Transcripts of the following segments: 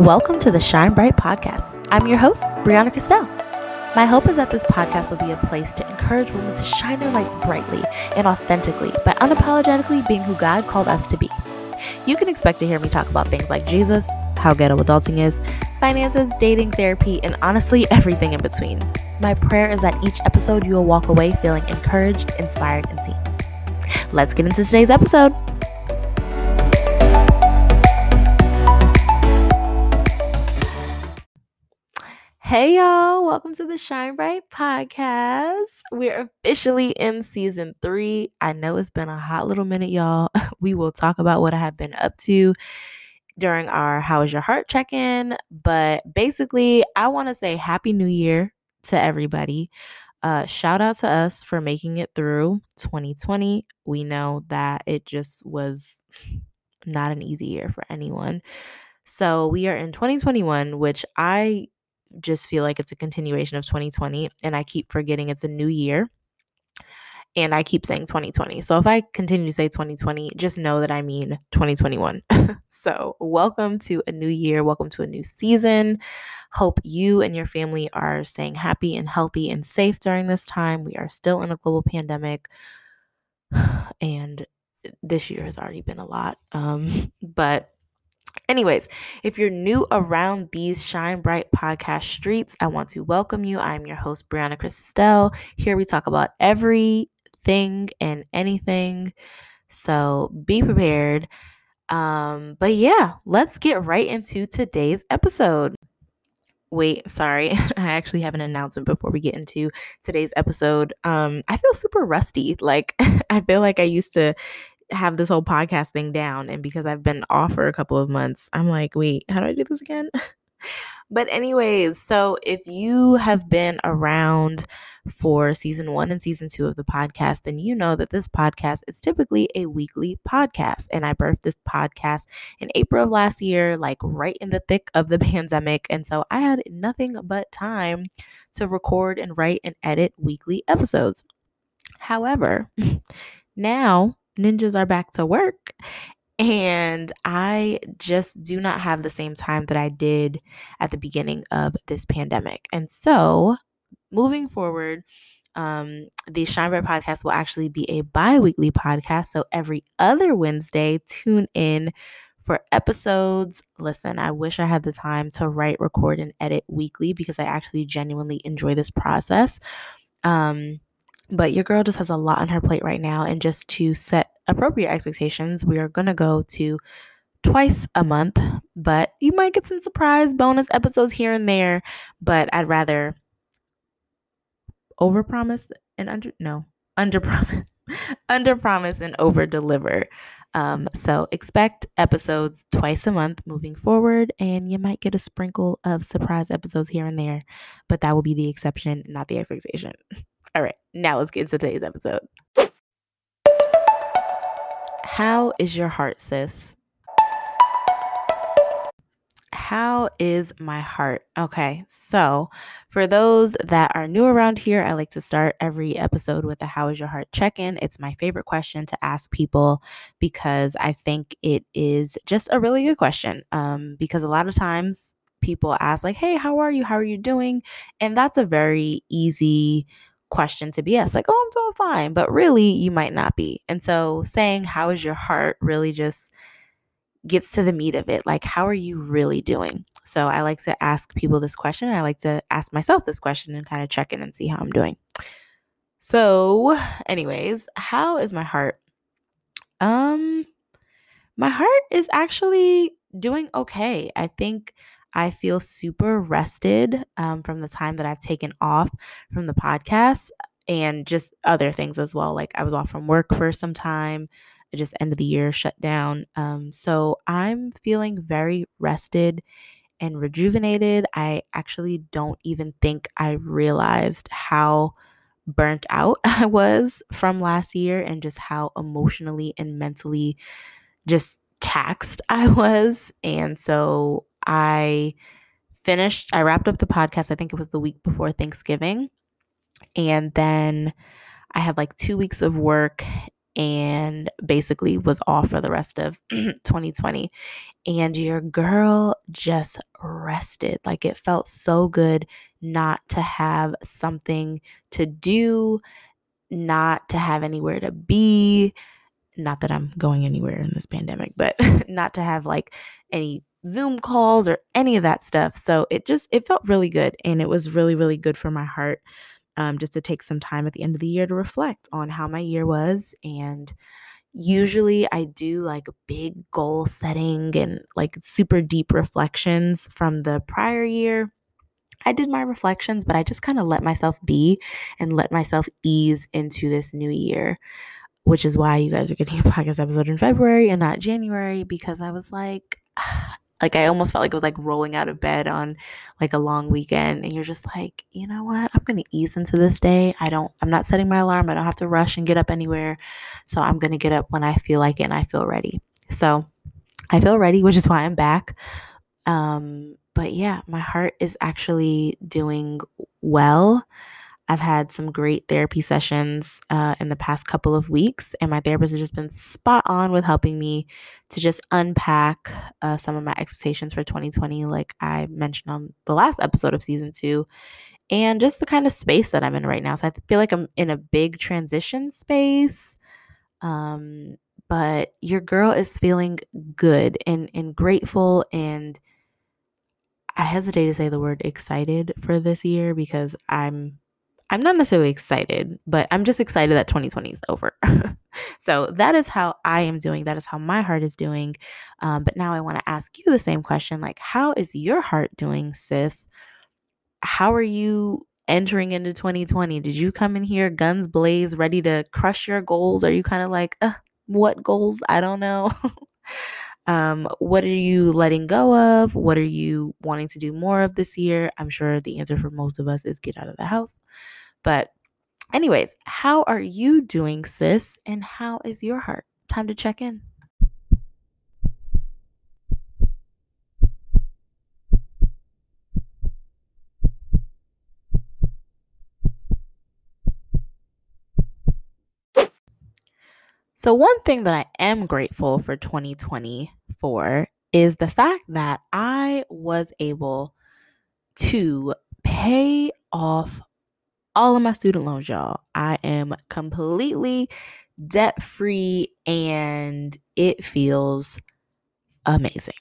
Welcome to the Shine Bright Podcast. I'm your host, Brianna Castell. My hope is that this podcast will be a place to encourage women to shine their lights brightly and authentically by unapologetically being who God called us to be. You can expect to hear me talk about things like Jesus, how ghetto adulting is, finances, dating, therapy, and honestly, everything in between. My prayer is that each episode you will walk away feeling encouraged, inspired, and seen. Let's get into today's episode. Hey y'all, welcome to the Shine Bright podcast. We're officially in season three. I know it's been a hot little minute, y'all. We will talk about what I have been up to during our How is Your Heart check in. But basically, I want to say Happy New Year to everybody. Uh, shout out to us for making it through 2020. We know that it just was not an easy year for anyone. So we are in 2021, which I just feel like it's a continuation of 2020 and I keep forgetting it's a new year. And I keep saying 2020. So if I continue to say 2020, just know that I mean 2021. so, welcome to a new year. Welcome to a new season. Hope you and your family are staying happy and healthy and safe during this time. We are still in a global pandemic. And this year has already been a lot. Um, but Anyways, if you're new around these Shine Bright podcast streets, I want to welcome you. I'm your host, Brianna Christelle. Here we talk about everything and anything. So be prepared. Um, but yeah, let's get right into today's episode. Wait, sorry. I actually have an announcement before we get into today's episode. Um, I feel super rusty. Like I feel like I used to have this whole podcast thing down. And because I've been off for a couple of months, I'm like, wait, how do I do this again? but, anyways, so if you have been around for season one and season two of the podcast, then you know that this podcast is typically a weekly podcast. And I birthed this podcast in April of last year, like right in the thick of the pandemic. And so I had nothing but time to record and write and edit weekly episodes. However, now ninjas are back to work. And I just do not have the same time that I did at the beginning of this pandemic. And so moving forward, um, the Shine Bright podcast will actually be a bi weekly podcast. So every other Wednesday, tune in for episodes. Listen, I wish I had the time to write, record, and edit weekly because I actually genuinely enjoy this process. Um, but your girl just has a lot on her plate right now. And just to set appropriate expectations, we are going to go to twice a month, but you might get some surprise bonus episodes here and there. But I'd rather over promise and under, no, under promise, under promise and over deliver. Um, so expect episodes twice a month moving forward, and you might get a sprinkle of surprise episodes here and there, but that will be the exception, not the expectation. All right, now let's get into today's episode. How is your heart, sis? How is my heart? Okay, so for those that are new around here, I like to start every episode with a How is your heart check in. It's my favorite question to ask people because I think it is just a really good question. Um, because a lot of times people ask, like, hey, how are you? How are you doing? And that's a very easy question to be asked like oh i'm doing fine but really you might not be. And so saying how is your heart? really just gets to the meat of it like how are you really doing? So i like to ask people this question i like to ask myself this question and kind of check in and see how i'm doing. So anyways how is my heart? Um my heart is actually doing okay. I think I feel super rested um, from the time that I've taken off from the podcast and just other things as well. Like I was off from work for some time, just end of the year shut down. Um, so I'm feeling very rested and rejuvenated. I actually don't even think I realized how burnt out I was from last year and just how emotionally and mentally just taxed I was. And so I finished, I wrapped up the podcast, I think it was the week before Thanksgiving. And then I had like two weeks of work and basically was off for the rest of 2020. and your girl just rested. Like it felt so good not to have something to do, not to have anywhere to be. Not that I'm going anywhere in this pandemic, but not to have like any Zoom calls or any of that stuff. So it just it felt really good and it was really really good for my heart um, just to take some time at the end of the year to reflect on how my year was and usually I do like big goal setting and like super deep reflections from the prior year. I did my reflections, but I just kind of let myself be and let myself ease into this new year, which is why you guys are getting a podcast episode in February and not January because I was like, like I almost felt like it was like rolling out of bed on like a long weekend and you're just like, you know what? I'm going to ease into this day. I don't I'm not setting my alarm. I don't have to rush and get up anywhere. So I'm going to get up when I feel like it and I feel ready. So I feel ready, which is why I'm back. Um but yeah, my heart is actually doing well. I've had some great therapy sessions uh, in the past couple of weeks, and my therapist has just been spot on with helping me to just unpack uh, some of my expectations for 2020, like I mentioned on the last episode of season two, and just the kind of space that I'm in right now. So I feel like I'm in a big transition space. Um, but your girl is feeling good and, and grateful and I hesitate to say the word excited for this year because I'm I'm not necessarily excited, but I'm just excited that 2020 is over. so that is how I am doing. That is how my heart is doing. Um, but now I want to ask you the same question like, how is your heart doing, sis? How are you entering into 2020? Did you come in here guns blaze, ready to crush your goals? Are you kind of like, uh, what goals? I don't know. um, what are you letting go of? What are you wanting to do more of this year? I'm sure the answer for most of us is get out of the house. But, anyways, how are you doing, sis? And how is your heart? Time to check in. So, one thing that I am grateful for 2020 for is the fact that I was able to pay off all of my student loans, y'all. I am completely debt free and it feels amazing.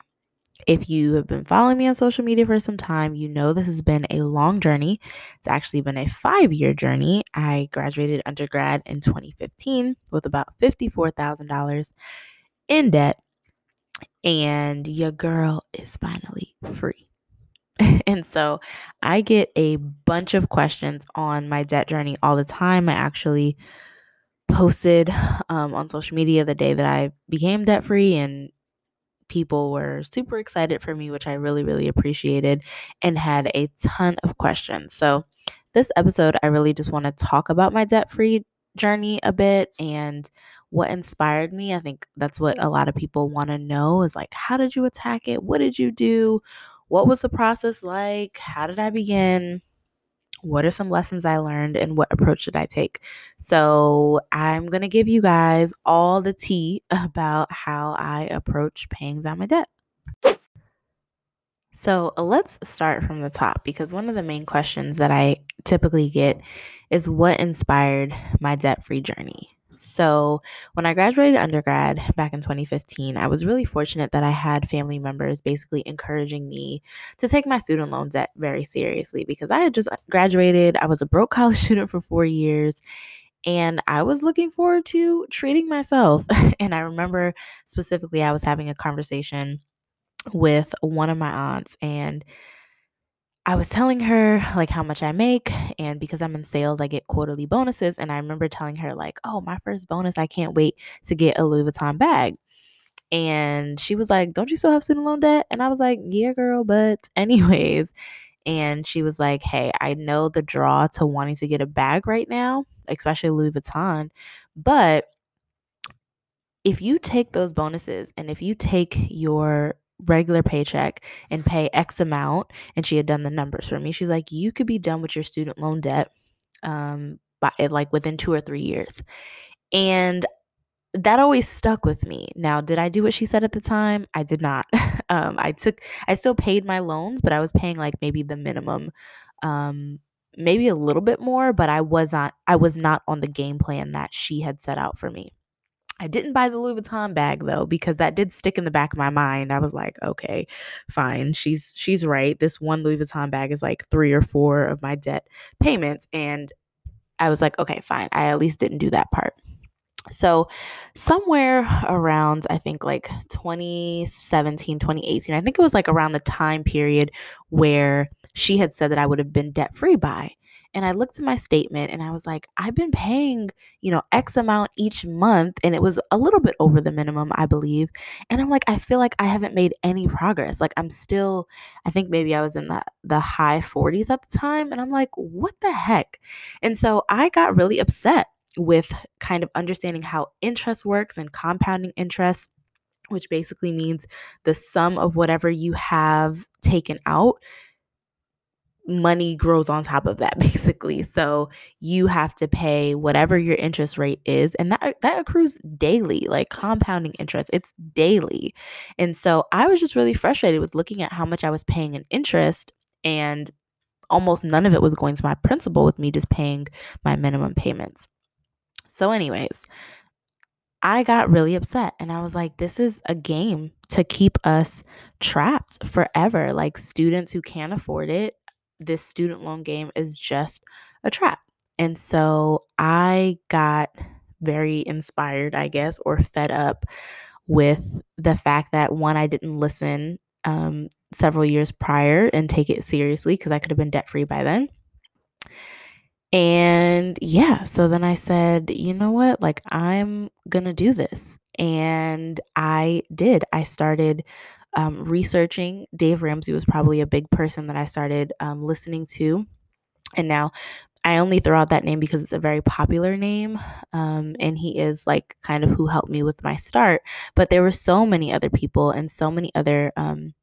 If you have been following me on social media for some time, you know this has been a long journey. It's actually been a five year journey. I graduated undergrad in 2015 with about $54,000 in debt, and your girl is finally free. and so I get a bunch of questions on my debt journey all the time. I actually posted um, on social media the day that I became debt free, and people were super excited for me, which I really, really appreciated, and had a ton of questions. So, this episode, I really just want to talk about my debt free journey a bit and what inspired me. I think that's what a lot of people want to know is like, how did you attack it? What did you do? What was the process like? How did I begin? What are some lessons I learned and what approach did I take? So, I'm going to give you guys all the tea about how I approach paying down my debt. So, let's start from the top because one of the main questions that I typically get is what inspired my debt free journey? So, when I graduated undergrad back in 2015, I was really fortunate that I had family members basically encouraging me to take my student loan debt very seriously because I had just uh, graduated. I was a broke college student for four years and I was looking forward to treating myself. and I remember specifically, I was having a conversation with one of my aunts and I was telling her like how much I make and because I'm in sales I get quarterly bonuses and I remember telling her like, "Oh, my first bonus, I can't wait to get a Louis Vuitton bag." And she was like, "Don't you still have student loan debt?" And I was like, "Yeah, girl, but anyways." And she was like, "Hey, I know the draw to wanting to get a bag right now, especially Louis Vuitton, but if you take those bonuses and if you take your regular paycheck and pay X amount. And she had done the numbers for me. She's like, you could be done with your student loan debt um, by like within two or three years. And that always stuck with me. Now, did I do what she said at the time? I did not. um, I took, I still paid my loans, but I was paying like maybe the minimum, um, maybe a little bit more, but I was not, I was not on the game plan that she had set out for me. I didn't buy the Louis Vuitton bag though because that did stick in the back of my mind. I was like, okay, fine. She's she's right. This one Louis Vuitton bag is like 3 or 4 of my debt payments and I was like, okay, fine. I at least didn't do that part. So, somewhere around, I think like 2017, 2018, I think it was like around the time period where she had said that I would have been debt free by. And I looked at my statement and I was like, I've been paying, you know, X amount each month. And it was a little bit over the minimum, I believe. And I'm like, I feel like I haven't made any progress. Like I'm still, I think maybe I was in the, the high 40s at the time. And I'm like, what the heck? And so I got really upset with kind of understanding how interest works and compounding interest, which basically means the sum of whatever you have taken out money grows on top of that basically. So you have to pay whatever your interest rate is and that that accrues daily like compounding interest. It's daily. And so i was just really frustrated with looking at how much i was paying in interest and almost none of it was going to my principal with me just paying my minimum payments. So, anyways, I got really upset and I was like, this is a game to keep us trapped forever. Like, students who can't afford it, this student loan game is just a trap. And so I got very inspired, I guess, or fed up with the fact that one, I didn't listen um, several years prior and take it seriously because I could have been debt free by then. And yeah, so then I said, you know what? Like, I'm going to do this. And I did. I started um, researching. Dave Ramsey was probably a big person that I started um, listening to. And now I only throw out that name because it's a very popular name. Um, and he is like kind of who helped me with my start. But there were so many other people and so many other um,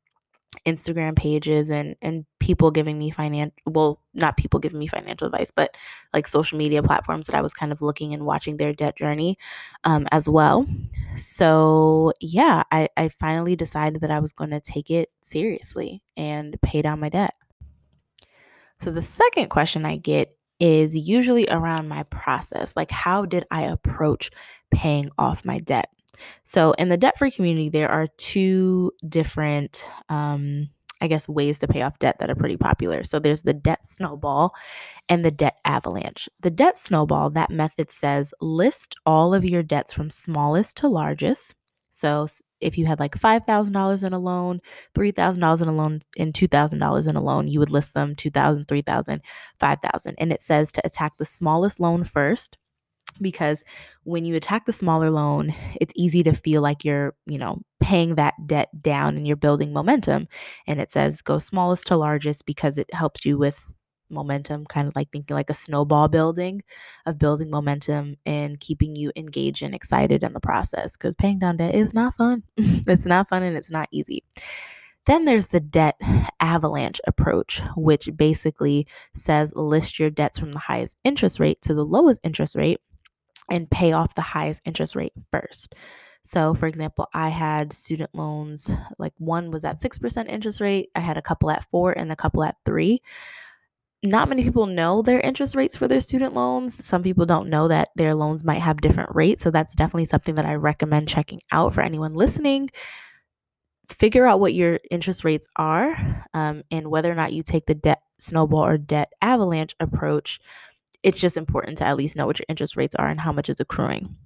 Instagram pages and and people giving me financial well not people giving me financial advice but like social media platforms that I was kind of looking and watching their debt journey um, as well. So yeah I, I finally decided that I was going to take it seriously and pay down my debt. So the second question I get is usually around my process. Like how did I approach paying off my debt so, in the debt free community, there are two different, um, I guess, ways to pay off debt that are pretty popular. So, there's the debt snowball and the debt avalanche. The debt snowball, that method says list all of your debts from smallest to largest. So, if you had like $5,000 in a loan, $3,000 in a loan, and $2,000 in a loan, you would list them 2,000, 3,000, 5,000. And it says to attack the smallest loan first because when you attack the smaller loan, it's easy to feel like you're, you know, paying that debt down and you're building momentum. And it says go smallest to largest because it helps you with momentum, kind of like thinking like a snowball building of building momentum and keeping you engaged and excited in the process because paying down debt is not fun. it's not fun and it's not easy. Then there's the debt avalanche approach, which basically says list your debts from the highest interest rate to the lowest interest rate and pay off the highest interest rate first. So, for example, I had student loans, like one was at 6% interest rate, I had a couple at 4 and a couple at 3. Not many people know their interest rates for their student loans. Some people don't know that their loans might have different rates, so that's definitely something that I recommend checking out for anyone listening. Figure out what your interest rates are um, and whether or not you take the debt snowball or debt avalanche approach it's just important to at least know what your interest rates are and how much is accruing.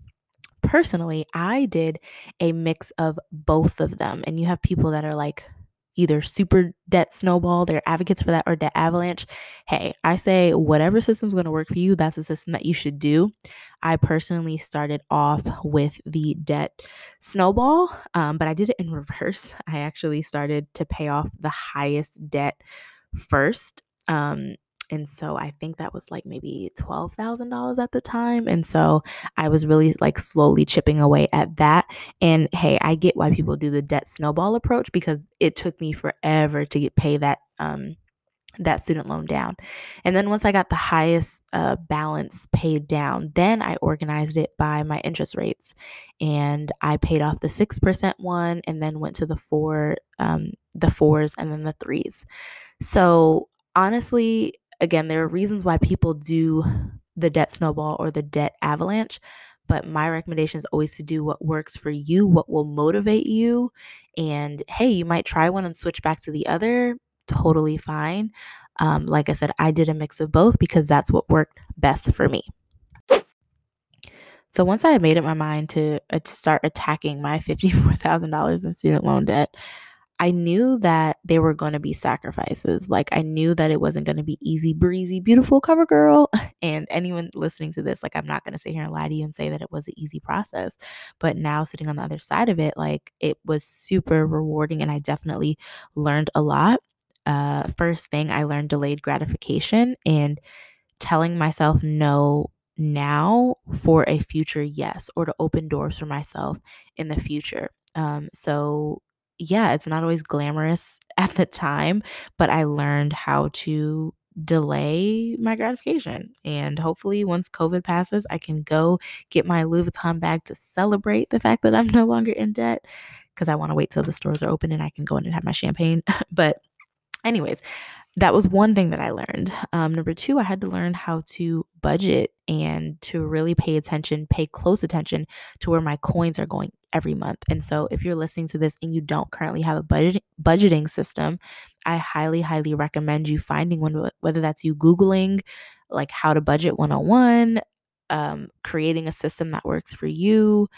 Personally, I did a mix of both of them. And you have people that are like either super debt snowball, they're advocates for that, or debt avalanche. Hey, I say whatever system's going to work for you, that's the system that you should do. I personally started off with the debt snowball, um, but I did it in reverse. I actually started to pay off the highest debt first. Um, and so I think that was like maybe $12,000 at the time. And so I was really like slowly chipping away at that. And hey, I get why people do the debt snowball approach because it took me forever to get pay that um that student loan down. And then once I got the highest uh, balance paid down, then I organized it by my interest rates, and I paid off the six percent one, and then went to the four, um, the fours, and then the threes. So honestly, again, there are reasons why people do the debt snowball or the debt avalanche. But my recommendation is always to do what works for you, what will motivate you. And hey, you might try one and switch back to the other totally fine. Um, like I said, I did a mix of both because that's what worked best for me. So once I had made up my mind to uh, to start attacking my fifty-four thousand dollars in student loan debt, I knew that there were going to be sacrifices. Like I knew that it wasn't going to be easy breezy, beautiful cover girl. And anyone listening to this, like I'm not going to sit here and lie to you and say that it was an easy process. But now sitting on the other side of it, like it was super rewarding and I definitely learned a lot uh, first thing I learned delayed gratification and telling myself no now for a future yes or to open doors for myself in the future. Um, so, yeah, it's not always glamorous at the time, but I learned how to delay my gratification. And hopefully, once COVID passes, I can go get my Louis Vuitton bag to celebrate the fact that I'm no longer in debt because I want to wait till the stores are open and I can go in and have my champagne. but anyways, that was one thing that I learned. Um, number two, I had to learn how to budget and to really pay attention, pay close attention to where my coins are going every month. And so, if you're listening to this and you don't currently have a budget budgeting system, I highly, highly recommend you finding one. Whether that's you googling like how to budget 101, um, creating a system that works for you,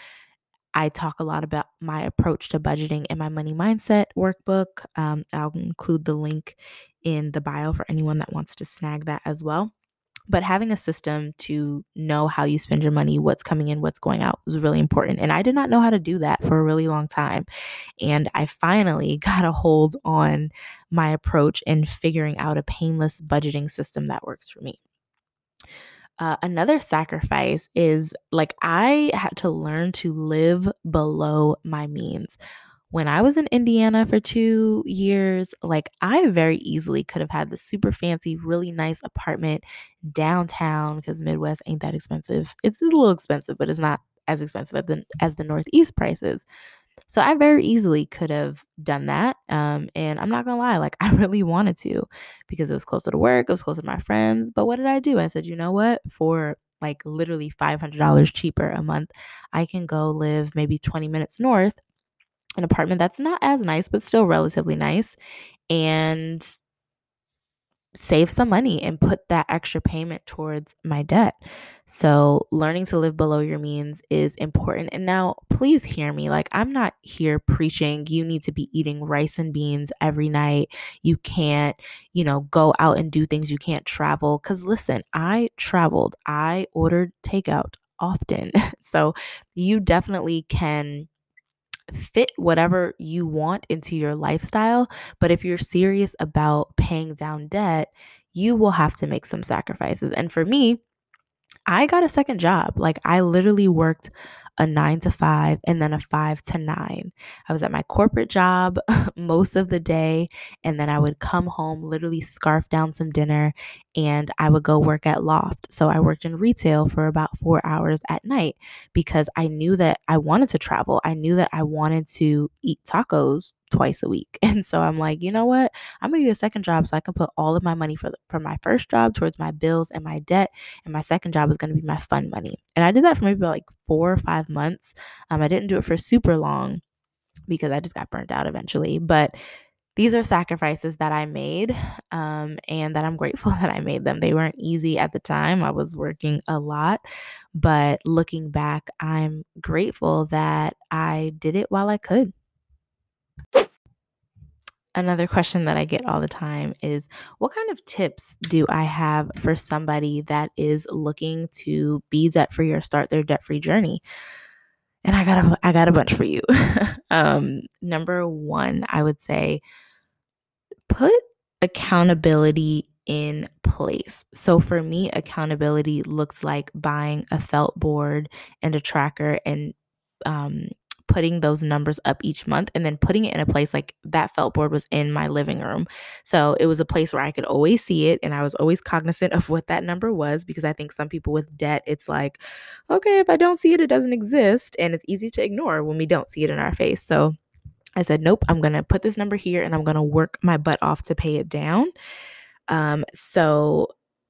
I talk a lot about my approach to budgeting in my money mindset workbook. Um, I'll include the link in the bio for anyone that wants to snag that as well. But having a system to know how you spend your money, what's coming in, what's going out is really important. And I did not know how to do that for a really long time. And I finally got a hold on my approach in figuring out a painless budgeting system that works for me. Uh, another sacrifice is like I had to learn to live below my means. When I was in Indiana for two years, like I very easily could have had the super fancy, really nice apartment downtown because Midwest ain't that expensive. It's a little expensive, but it's not as expensive as the, as the Northeast prices. So I very easily could have done that. Um, and I'm not gonna lie, like I really wanted to because it was closer to work, it was closer to my friends. But what did I do? I said, you know what? For like literally $500 cheaper a month, I can go live maybe 20 minutes north, an apartment that's not as nice, but still relatively nice. And save some money and put that extra payment towards my debt. So, learning to live below your means is important. And now, please hear me. Like, I'm not here preaching you need to be eating rice and beans every night. You can't, you know, go out and do things. You can't travel. Because listen, I traveled, I ordered takeout often. so, you definitely can fit whatever you want into your lifestyle. But if you're serious about paying down debt, you will have to make some sacrifices. And for me, I got a second job. Like I literally worked a nine to five and then a five to nine. I was at my corporate job most of the day, and then I would come home, literally scarf down some dinner, and I would go work at Loft. So I worked in retail for about four hours at night because I knew that I wanted to travel. I knew that I wanted to eat tacos twice a week. And so I'm like, you know what? I'm gonna get a second job so I can put all of my money for for my first job towards my bills and my debt, and my second job is gonna be my fun money. And I did that for maybe like four or five months. Um, I didn't do it for super long because I just got burnt out eventually, but these are sacrifices that I made um, and that I'm grateful that I made them. They weren't easy at the time. I was working a lot, but looking back, I'm grateful that I did it while I could. Another question that I get all the time is what kind of tips do I have for somebody that is looking to be debt free or start their debt free journey? And I got a I got a bunch for you. um, number 1, I would say put accountability in place. So for me, accountability looks like buying a felt board and a tracker and um, putting those numbers up each month and then putting it in a place like that felt board was in my living room. So it was a place where I could always see it and I was always cognizant of what that number was because I think some people with debt, it's like, okay, if I don't see it, it doesn't exist. And it's easy to ignore when we don't see it in our face. So I said, nope, I'm going to put this number here and I'm going to work my butt off to pay it down. Um, so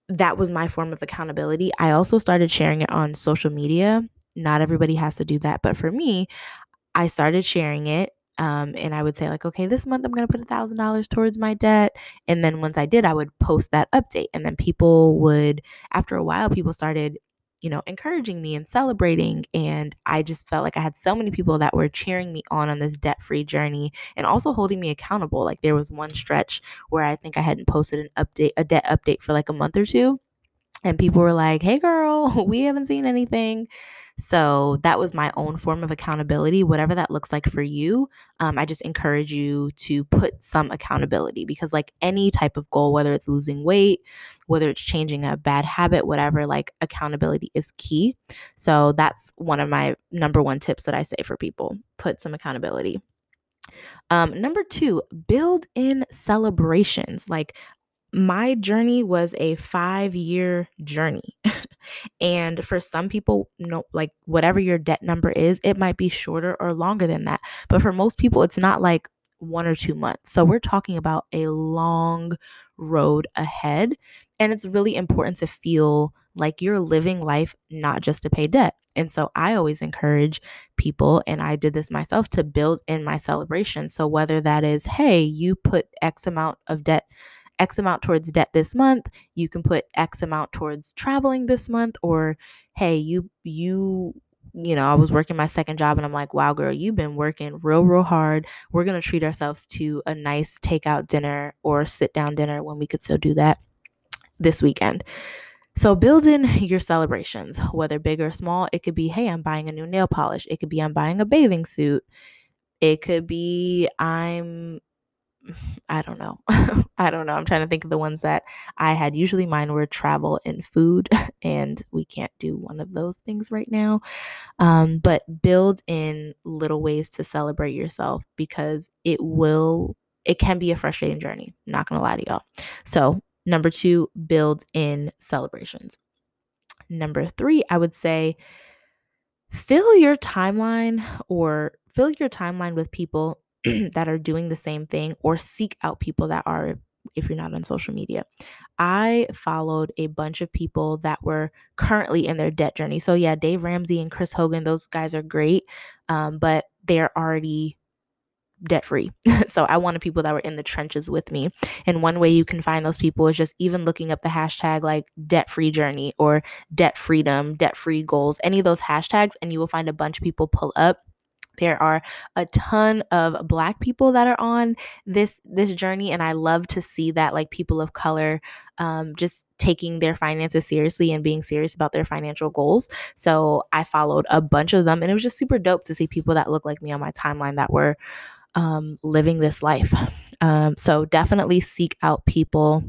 that was my form of accountability. I also started sharing it on social media. Not everybody has to do that, but for me, I started sharing it. Um, and I would say, like, okay, this month I'm going to put a thousand dollars towards my debt. And then once I did, I would post that update. And then people would, after a while, people started you know, encouraging me and celebrating. And I just felt like I had so many people that were cheering me on on this debt free journey and also holding me accountable. Like there was one stretch where I think I hadn't posted an update, a debt update for like a month or two. And people were like, hey, girl, we haven't seen anything. So that was my own form of accountability, whatever that looks like for you. Um, I just encourage you to put some accountability because, like any type of goal, whether it's losing weight, whether it's changing a bad habit, whatever, like accountability is key. So that's one of my number one tips that I say for people put some accountability. Um, number two, build in celebrations. Like my journey was a five year journey. and for some people, no, like whatever your debt number is, it might be shorter or longer than that. But for most people, it's not like one or two months. So we're talking about a long road ahead. And it's really important to feel like you're living life not just to pay debt. And so I always encourage people, and I did this myself, to build in my celebration. So whether that is, hey, you put X amount of debt X amount towards debt this month. You can put X amount towards traveling this month or hey, you you you know, I was working my second job and I'm like, wow, girl, you've been working real, real hard. We're going to treat ourselves to a nice takeout dinner or sit down dinner when we could still do that this weekend. So build in your celebrations, whether big or small. It could be, hey, I'm buying a new nail polish. It could be, I'm buying a bathing suit. It could be, I'm I don't know. I don't know. I'm trying to think of the ones that I had. Usually mine were travel and food, and we can't do one of those things right now. Um, but build in little ways to celebrate yourself because it will, it can be a frustrating journey. Not gonna lie to y'all. So, number two, build in celebrations. Number three, I would say fill your timeline or fill your timeline with people that are doing the same thing or seek out people that are if you're not on social media. I followed a bunch of people that were currently in their debt journey. So yeah, Dave Ramsey and Chris Hogan, those guys are great, um, but they're already debt free. so I wanted people that were in the trenches with me. And one way you can find those people is just even looking up the hashtag like debt free journey or debt freedom, debt free goals, any of those hashtags, and you will find a bunch of people pull up there are a ton of black people that are on this this journey and i love to see that like people of color um, just taking their finances seriously and being serious about their financial goals. So i followed a bunch of them and it was just super dope to see people that look like me on my timeline that were um, living this life. Um, so definitely seek out people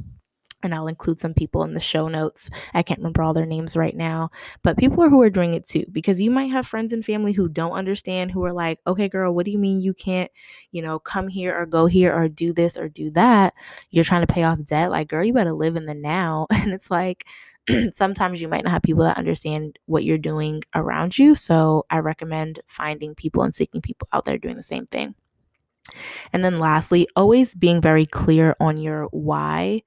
and I'll include some people in the show notes. I can't remember all their names right now, but people who are doing it too because you might have friends and family who don't understand who are like, "Okay, girl, what do you mean you can't, you know, come here or go here or do this or do that? You're trying to pay off debt. Like, girl, you better live in the now." And it's like sometimes you might not have people that understand what you're doing around you, so I recommend finding people and seeking people out there doing the same thing. And then lastly, always being very clear on your why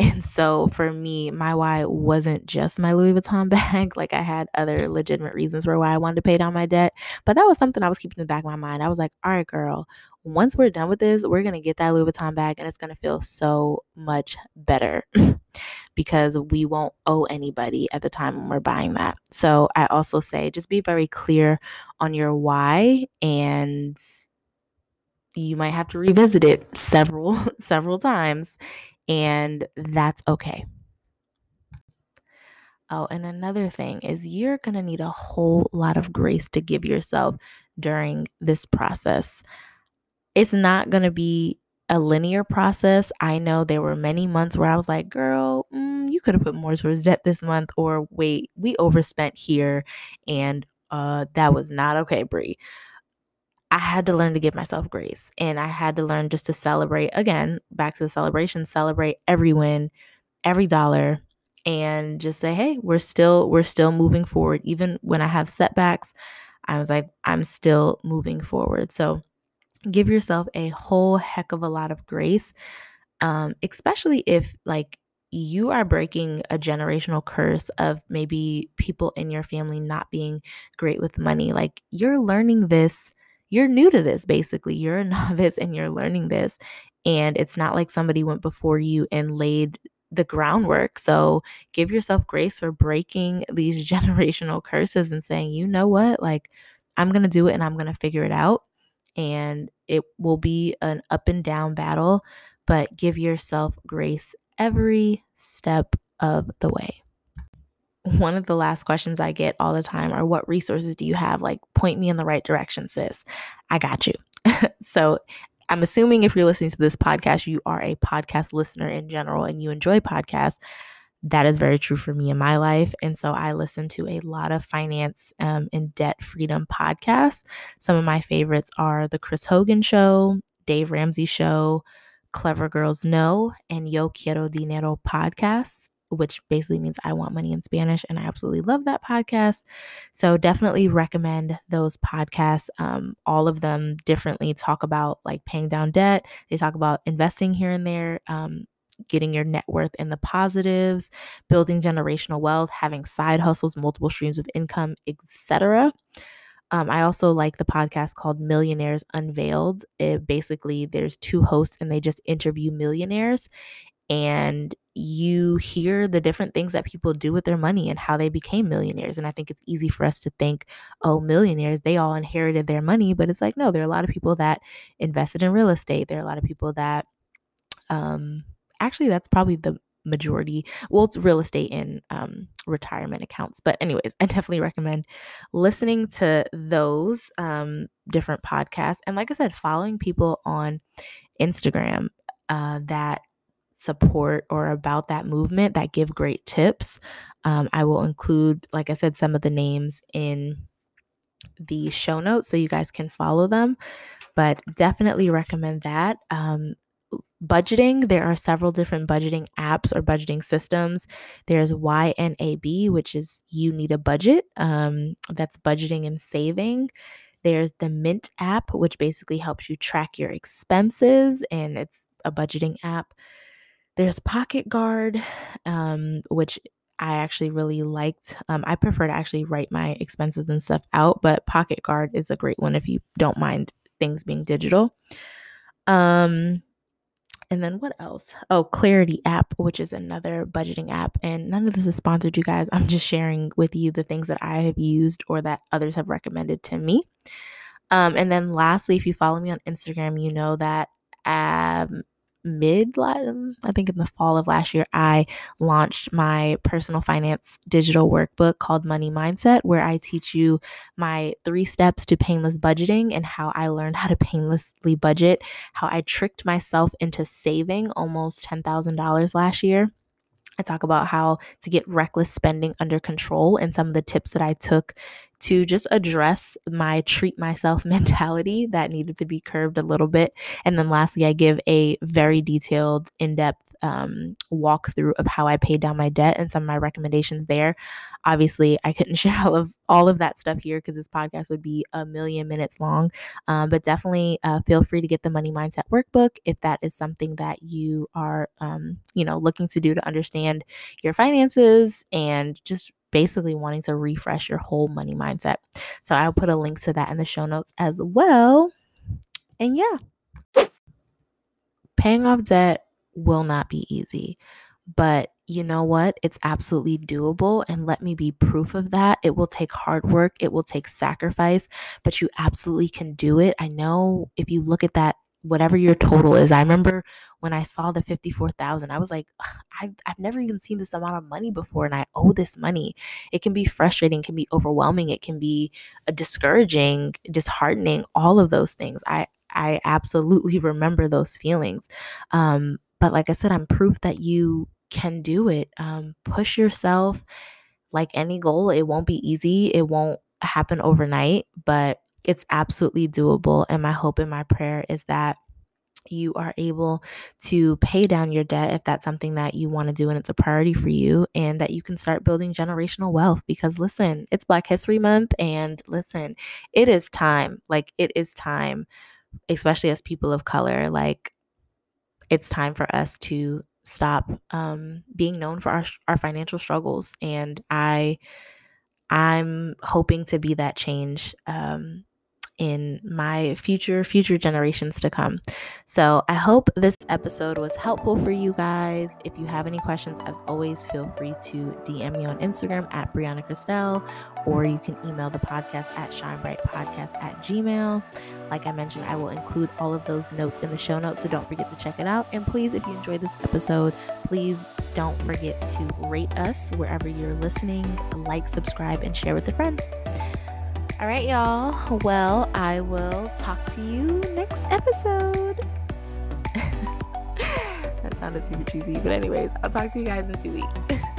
and so for me, my why wasn't just my Louis Vuitton bag. Like I had other legitimate reasons for why I wanted to pay down my debt. But that was something I was keeping in the back of my mind. I was like, all right, girl, once we're done with this, we're going to get that Louis Vuitton bag and it's going to feel so much better because we won't owe anybody at the time when we're buying that. So I also say just be very clear on your why and you might have to revisit it several several times and that's okay. Oh, and another thing is you're going to need a whole lot of grace to give yourself during this process. It's not going to be a linear process. I know there were many months where I was like, girl, mm, you could have put more towards debt this month, or wait, we overspent here and uh, that was not okay, Brie. I had to learn to give myself grace and I had to learn just to celebrate again, back to the celebration, celebrate every win, every dollar and just say, "Hey, we're still we're still moving forward even when I have setbacks." I was like, "I'm still moving forward." So, give yourself a whole heck of a lot of grace. Um especially if like you are breaking a generational curse of maybe people in your family not being great with money. Like you're learning this you're new to this basically. You're a novice and you're learning this. And it's not like somebody went before you and laid the groundwork. So give yourself grace for breaking these generational curses and saying, you know what? Like, I'm going to do it and I'm going to figure it out. And it will be an up and down battle, but give yourself grace every step of the way one of the last questions I get all the time are what resources do you have? Like, point me in the right direction, sis. I got you. so, I'm assuming if you're listening to this podcast, you are a podcast listener in general and you enjoy podcasts. That is very true for me in my life. And so I listen to a lot of finance um, and debt freedom podcasts. Some of my favorites are The Chris Hogan Show, Dave Ramsey Show, Clever Girls Know, and Yo Quiero Dinero podcasts which basically means I want money in Spanish. And I absolutely love that podcast. So definitely recommend those podcasts. Um, all of them differently talk about like paying down debt, they talk about investing here and there. Um, getting your net worth in the positives, building generational wealth, having side hustles, multiple streams of income, etc. Um, I also like the podcast called Millionaires Unveiled. It basically there's two hosts and they just interview millionaires and you hear the different things that people do with their money and how they became millionaires. And I think it's easy for us to think, oh, millionaires, they all inherited their money. But it's like, no, there are a lot of people that invested in real estate. There are a lot of people that, um, actually, that's probably the majority. Well, it's real estate and um, retirement accounts. But, anyways, I definitely recommend listening to those um, different podcasts. And, like I said, following people on Instagram uh, that support or about that movement that give great tips. Um, I will include, like I said, some of the names in the show notes so you guys can follow them. But definitely recommend that. Um, budgeting, there are several different budgeting apps or budgeting systems. There's YNAB, which is you need a budget. Um, that's budgeting and saving. There's the Mint app, which basically helps you track your expenses, and it's a budgeting app. There's Pocket Guard, um, which I actually really liked. Um, I prefer to actually write my expenses and stuff out, but Pocket Guard is a great one if you don't mind things being digital. Um, and then what else? Oh, Clarity app, which is another budgeting app. And none of this is sponsored, you guys. I'm just sharing with you the things that I have used or that others have recommended to me. Um, and then lastly, if you follow me on Instagram, you know that um, mid I think in the fall of last year, I launched my personal finance digital workbook called Money Mindset, where I teach you my three steps to painless budgeting and how I learned how to painlessly budget, how I tricked myself into saving almost $10,000 last year. I talk about how to get reckless spending under control and some of the tips that I took to just address my treat myself mentality that needed to be curbed a little bit. And then lastly, I give a very detailed, in depth um, walkthrough of how I paid down my debt and some of my recommendations there. Obviously, I couldn't share all of all of that stuff here because this podcast would be a million minutes long. Um, but definitely uh, feel free to get the Money Mindset Workbook if that is something that you are, um, you know, looking to do to understand your finances and just basically wanting to refresh your whole money mindset. So I'll put a link to that in the show notes as well. And yeah, paying off debt will not be easy, but you know what? It's absolutely doable. And let me be proof of that. It will take hard work, it will take sacrifice, but you absolutely can do it. I know if you look at that whatever your total is. I remember when I saw the 54,000, I was like, I've, I've never even seen this amount of money before and I owe this money. It can be frustrating, can be overwhelming, it can be uh, discouraging, disheartening, all of those things. I, I absolutely remember those feelings. Um, but like I said, I'm proof that you can do it. Um, push yourself like any goal. It won't be easy. It won't happen overnight, but it's absolutely doable. And my hope and my prayer is that you are able to pay down your debt if that's something that you want to do and it's a priority for you, and that you can start building generational wealth. Because listen, it's Black History Month, and listen, it is time. Like, it is time, especially as people of color. Like, it's time for us to stop um, being known for our, our financial struggles. And I, I'm hoping to be that change um, in my future future generations to come. So, I hope this episode was helpful for you guys. If you have any questions, as always, feel free to DM me on Instagram at Brianna Christelle, or you can email the podcast at shinebrightpodcast at gmail. Like I mentioned, I will include all of those notes in the show notes, so don't forget to check it out. And please, if you enjoyed this episode, please don't forget to rate us wherever you're listening, like, subscribe, and share with a friend. All right, y'all. Well, I will talk to you next episode. that sounded super cheesy, but anyways, I'll talk to you guys in two weeks.